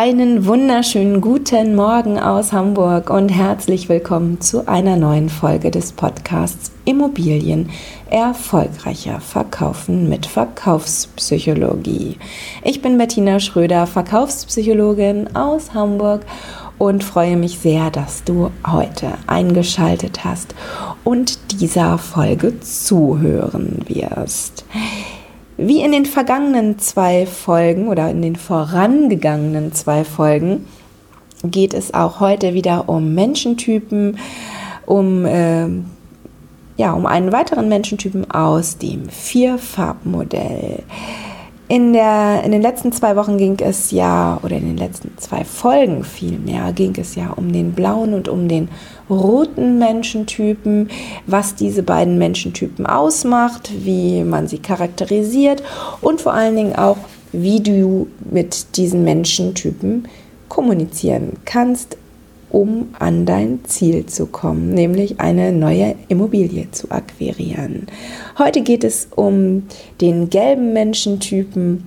Einen wunderschönen guten Morgen aus Hamburg und herzlich willkommen zu einer neuen Folge des Podcasts Immobilien erfolgreicher verkaufen mit Verkaufspsychologie. Ich bin Bettina Schröder, Verkaufspsychologin aus Hamburg und freue mich sehr, dass du heute eingeschaltet hast und dieser Folge zuhören wirst. Wie in den vergangenen zwei Folgen oder in den vorangegangenen zwei Folgen geht es auch heute wieder um Menschentypen, um, äh, ja, um einen weiteren Menschentypen aus dem Vierfarbmodell. In, der, in den letzten zwei Wochen ging es ja, oder in den letzten zwei Folgen vielmehr, ging es ja um den blauen und um den roten Menschentypen, was diese beiden Menschentypen ausmacht, wie man sie charakterisiert und vor allen Dingen auch, wie du mit diesen Menschentypen kommunizieren kannst, um an dein Ziel zu kommen, nämlich eine neue Immobilie zu akquirieren. Heute geht es um den gelben Menschentypen.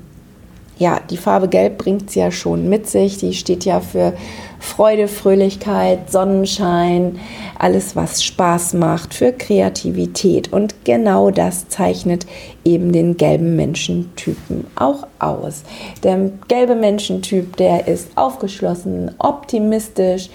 Ja, die Farbe Gelb bringt es ja schon mit sich. Die steht ja für Freude, Fröhlichkeit, Sonnenschein, alles, was Spaß macht, für Kreativität. Und genau das zeichnet eben den gelben Menschentypen auch aus. Der gelbe Menschentyp, der ist aufgeschlossen, optimistisch.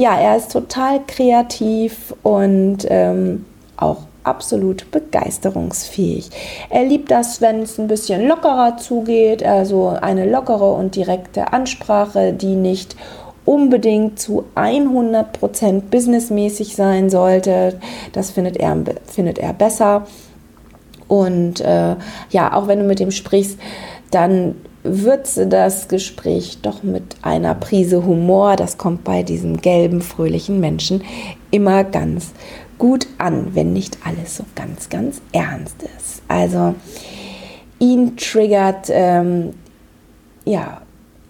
Ja, er ist total kreativ und ähm, auch absolut begeisterungsfähig. Er liebt das, wenn es ein bisschen lockerer zugeht, also eine lockere und direkte Ansprache, die nicht unbedingt zu 100% businessmäßig sein sollte. Das findet er, findet er besser. Und äh, ja, auch wenn du mit ihm sprichst, dann würze das Gespräch doch mit einer Prise Humor. Das kommt bei diesem gelben, fröhlichen Menschen immer ganz gut an, wenn nicht alles so ganz, ganz ernst ist. Also ihn triggert ähm, ja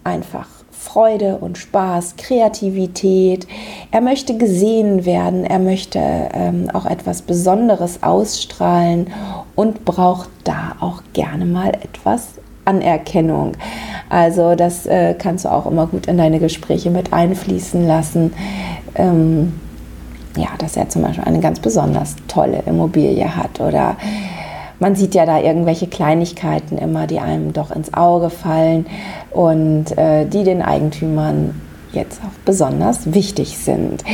einfach Freude und Spaß, Kreativität. Er möchte gesehen werden, er möchte ähm, auch etwas Besonderes ausstrahlen und braucht da auch gerne mal etwas Anerkennung. Also das äh, kannst du auch immer gut in deine Gespräche mit einfließen lassen. Ähm, ja, dass er zum Beispiel eine ganz besonders tolle Immobilie hat oder man sieht ja da irgendwelche Kleinigkeiten immer, die einem doch ins Auge fallen und äh, die den Eigentümern jetzt auch besonders wichtig sind.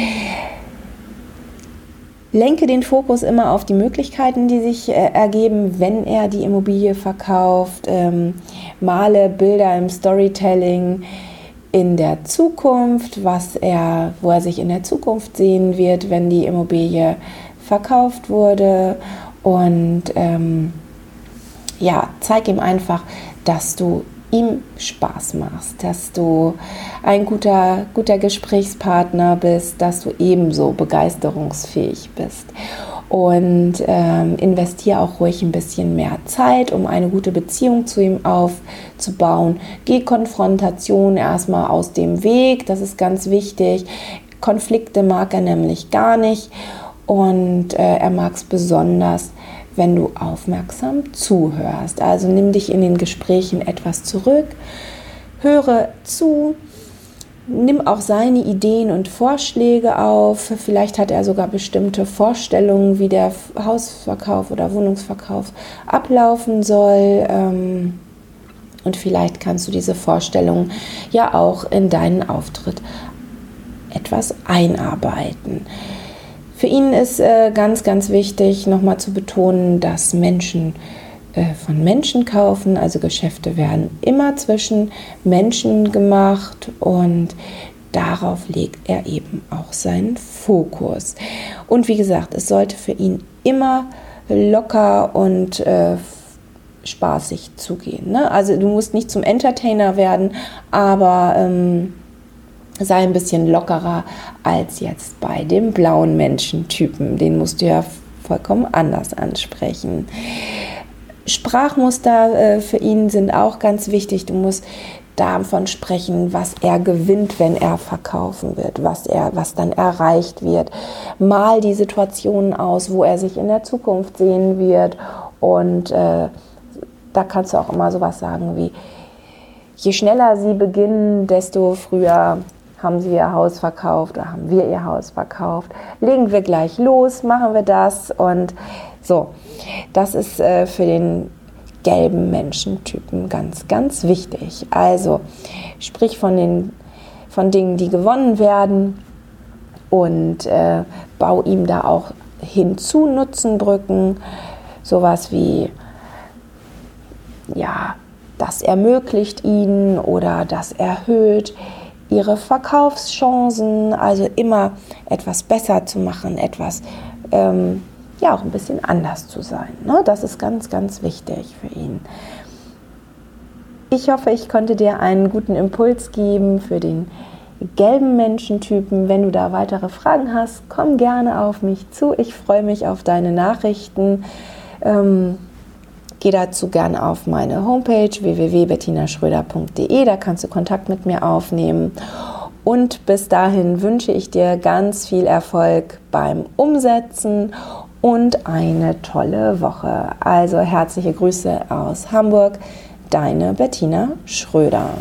Lenke den Fokus immer auf die Möglichkeiten, die sich äh, ergeben, wenn er die Immobilie verkauft. Ähm, male Bilder im Storytelling in der Zukunft, was er, wo er sich in der Zukunft sehen wird, wenn die Immobilie verkauft wurde und ähm, ja, zeig ihm einfach, dass du ihm Spaß machst, dass du ein guter, guter Gesprächspartner bist, dass du ebenso begeisterungsfähig bist. Und ähm, investiere auch ruhig ein bisschen mehr Zeit, um eine gute Beziehung zu ihm aufzubauen. Geh Konfrontation erstmal aus dem Weg, das ist ganz wichtig. Konflikte mag er nämlich gar nicht und äh, er mag es besonders, wenn du aufmerksam zuhörst. Also nimm dich in den Gesprächen etwas zurück, höre zu, nimm auch seine Ideen und Vorschläge auf. Vielleicht hat er sogar bestimmte Vorstellungen, wie der Hausverkauf oder Wohnungsverkauf ablaufen soll. Ähm, und vielleicht kannst du diese Vorstellungen ja auch in deinen Auftritt etwas einarbeiten. Für ihn ist äh, ganz, ganz wichtig, nochmal zu betonen, dass Menschen äh, von Menschen kaufen, also Geschäfte werden immer zwischen Menschen gemacht und darauf legt er eben auch seinen Fokus. Und wie gesagt, es sollte für ihn immer locker und äh, spaßig zugehen. Ne? Also du musst nicht zum Entertainer werden, aber ähm, sei ein bisschen lockerer als jetzt bei dem blauen Menschentypen. Den musst du ja vollkommen anders ansprechen. Sprachmuster äh, für ihn sind auch ganz wichtig. Du musst davon sprechen, was er gewinnt, wenn er verkaufen wird, was er, was dann erreicht wird. Mal die Situationen aus, wo er sich in der Zukunft sehen wird. Und äh, da kannst du auch immer sowas sagen wie, je schneller sie beginnen, desto früher haben sie ihr Haus verkauft oder haben wir ihr Haus verkauft. Legen wir gleich los, machen wir das und so. Das ist äh, für den gelben Menschentypen ganz, ganz wichtig. Also sprich von den von Dingen, die gewonnen werden und äh, bau ihm da auch hinzu Nutzenbrücken, sowas wie ja, das ermöglicht ihnen oder das erhöht ihre Verkaufschancen, also immer etwas besser zu machen, etwas ähm, ja auch ein bisschen anders zu sein. Ne? Das ist ganz, ganz wichtig für ihn. Ich hoffe, ich konnte dir einen guten Impuls geben für den gelben Menschentypen. Wenn du da weitere Fragen hast, komm gerne auf mich zu. Ich freue mich auf deine Nachrichten. Ähm, geh dazu gerne auf meine Homepage www.bettinaschröder.de. Da kannst du Kontakt mit mir aufnehmen. Und bis dahin wünsche ich dir ganz viel Erfolg beim Umsetzen und eine tolle Woche. Also herzliche Grüße aus Hamburg, deine Bettina Schröder.